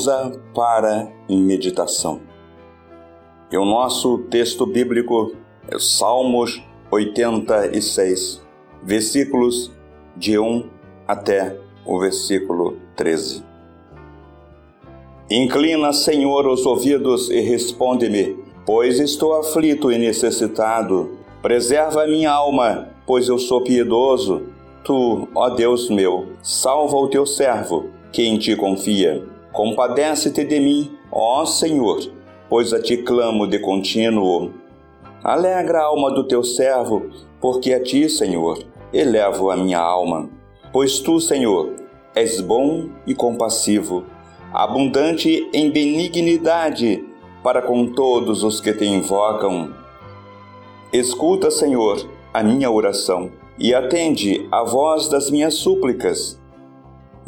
Pausa para meditação. E o nosso texto bíblico é Salmos 86, versículos de 1 até o versículo 13. Inclina, Senhor, os ouvidos e responde-me, pois estou aflito e necessitado. Preserva a minha alma, pois eu sou piedoso. Tu, ó Deus meu, salva o teu servo, que em ti confia. Compadece-te de mim, ó Senhor, pois a ti clamo de contínuo. Alegra a alma do teu servo, porque a ti, Senhor, elevo a minha alma. Pois tu, Senhor, és bom e compassivo, abundante em benignidade para com todos os que te invocam. Escuta, Senhor, a minha oração e atende a voz das minhas súplicas.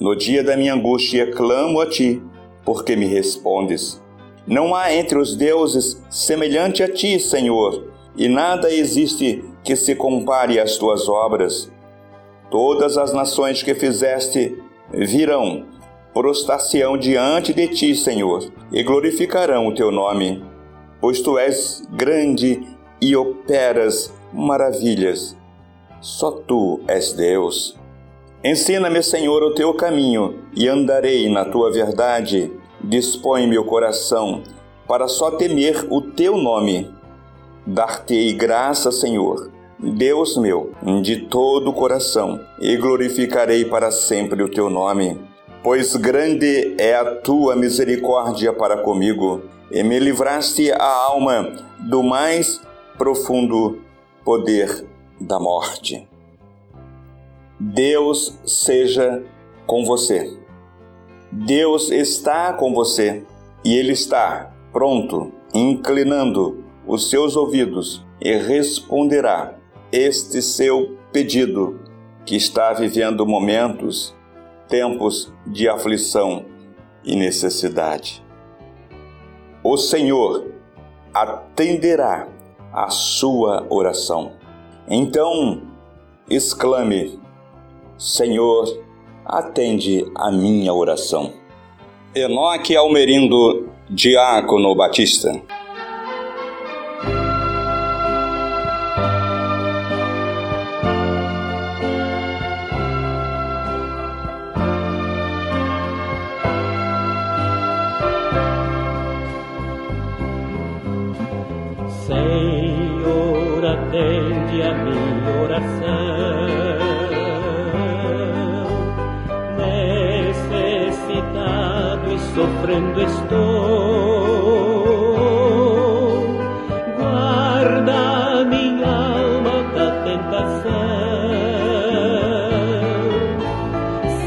No dia da minha angústia clamo a ti, porque me respondes. Não há entre os deuses semelhante a ti, Senhor, e nada existe que se compare às tuas obras. Todas as nações que fizeste virão prostar-se-ão diante de ti, Senhor, e glorificarão o teu nome, pois tu és grande e operas maravilhas. Só tu és Deus. Ensina-me, Senhor, o teu caminho, e andarei na tua verdade. Dispõe meu coração para só temer o teu nome. Dar-te-ei graça, Senhor, Deus meu, de todo o coração, e glorificarei para sempre o teu nome pois grande é a tua misericórdia para comigo, e me livraste a alma do mais profundo poder da morte. Deus seja com você. Deus está com você e Ele está pronto, inclinando os seus ouvidos e responderá este seu pedido que está vivendo momentos tempos de aflição e necessidade. O Senhor atenderá a sua oração. Então, exclame: Senhor, atende a minha oração. Enoque Almerindo, Diácono Batista. Senhor, atende a minha oração. Sofrendo estou. Guarda minha alma da tentação.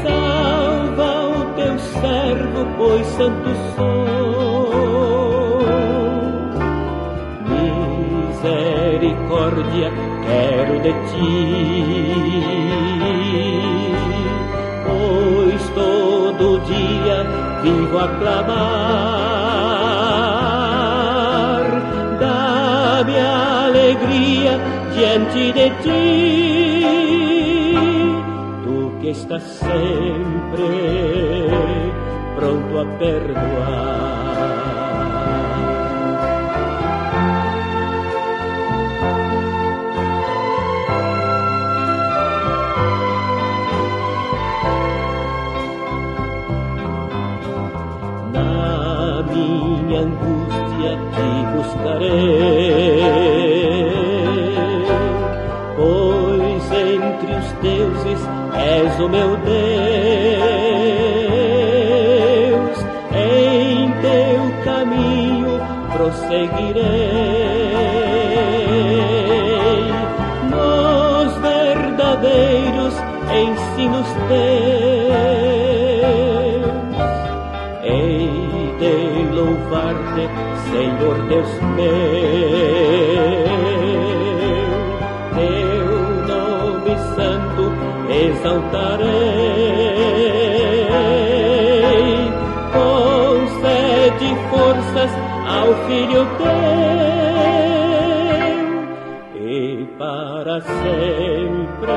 Salva o teu servo, pois santo sou. misericórdia quero de ti, pois todo dia vivo a clamar, dá-me alegria diante de ti, tu que estás sempre pronto a perdoar. Angústia te buscarei, pois entre os deuses és o meu Deus, em teu caminho prosseguirei, nos verdadeiros ensinos teus. Senhor Deus meu. Teu nome santo exaltarei. Concede forças ao Filho teu e para sempre.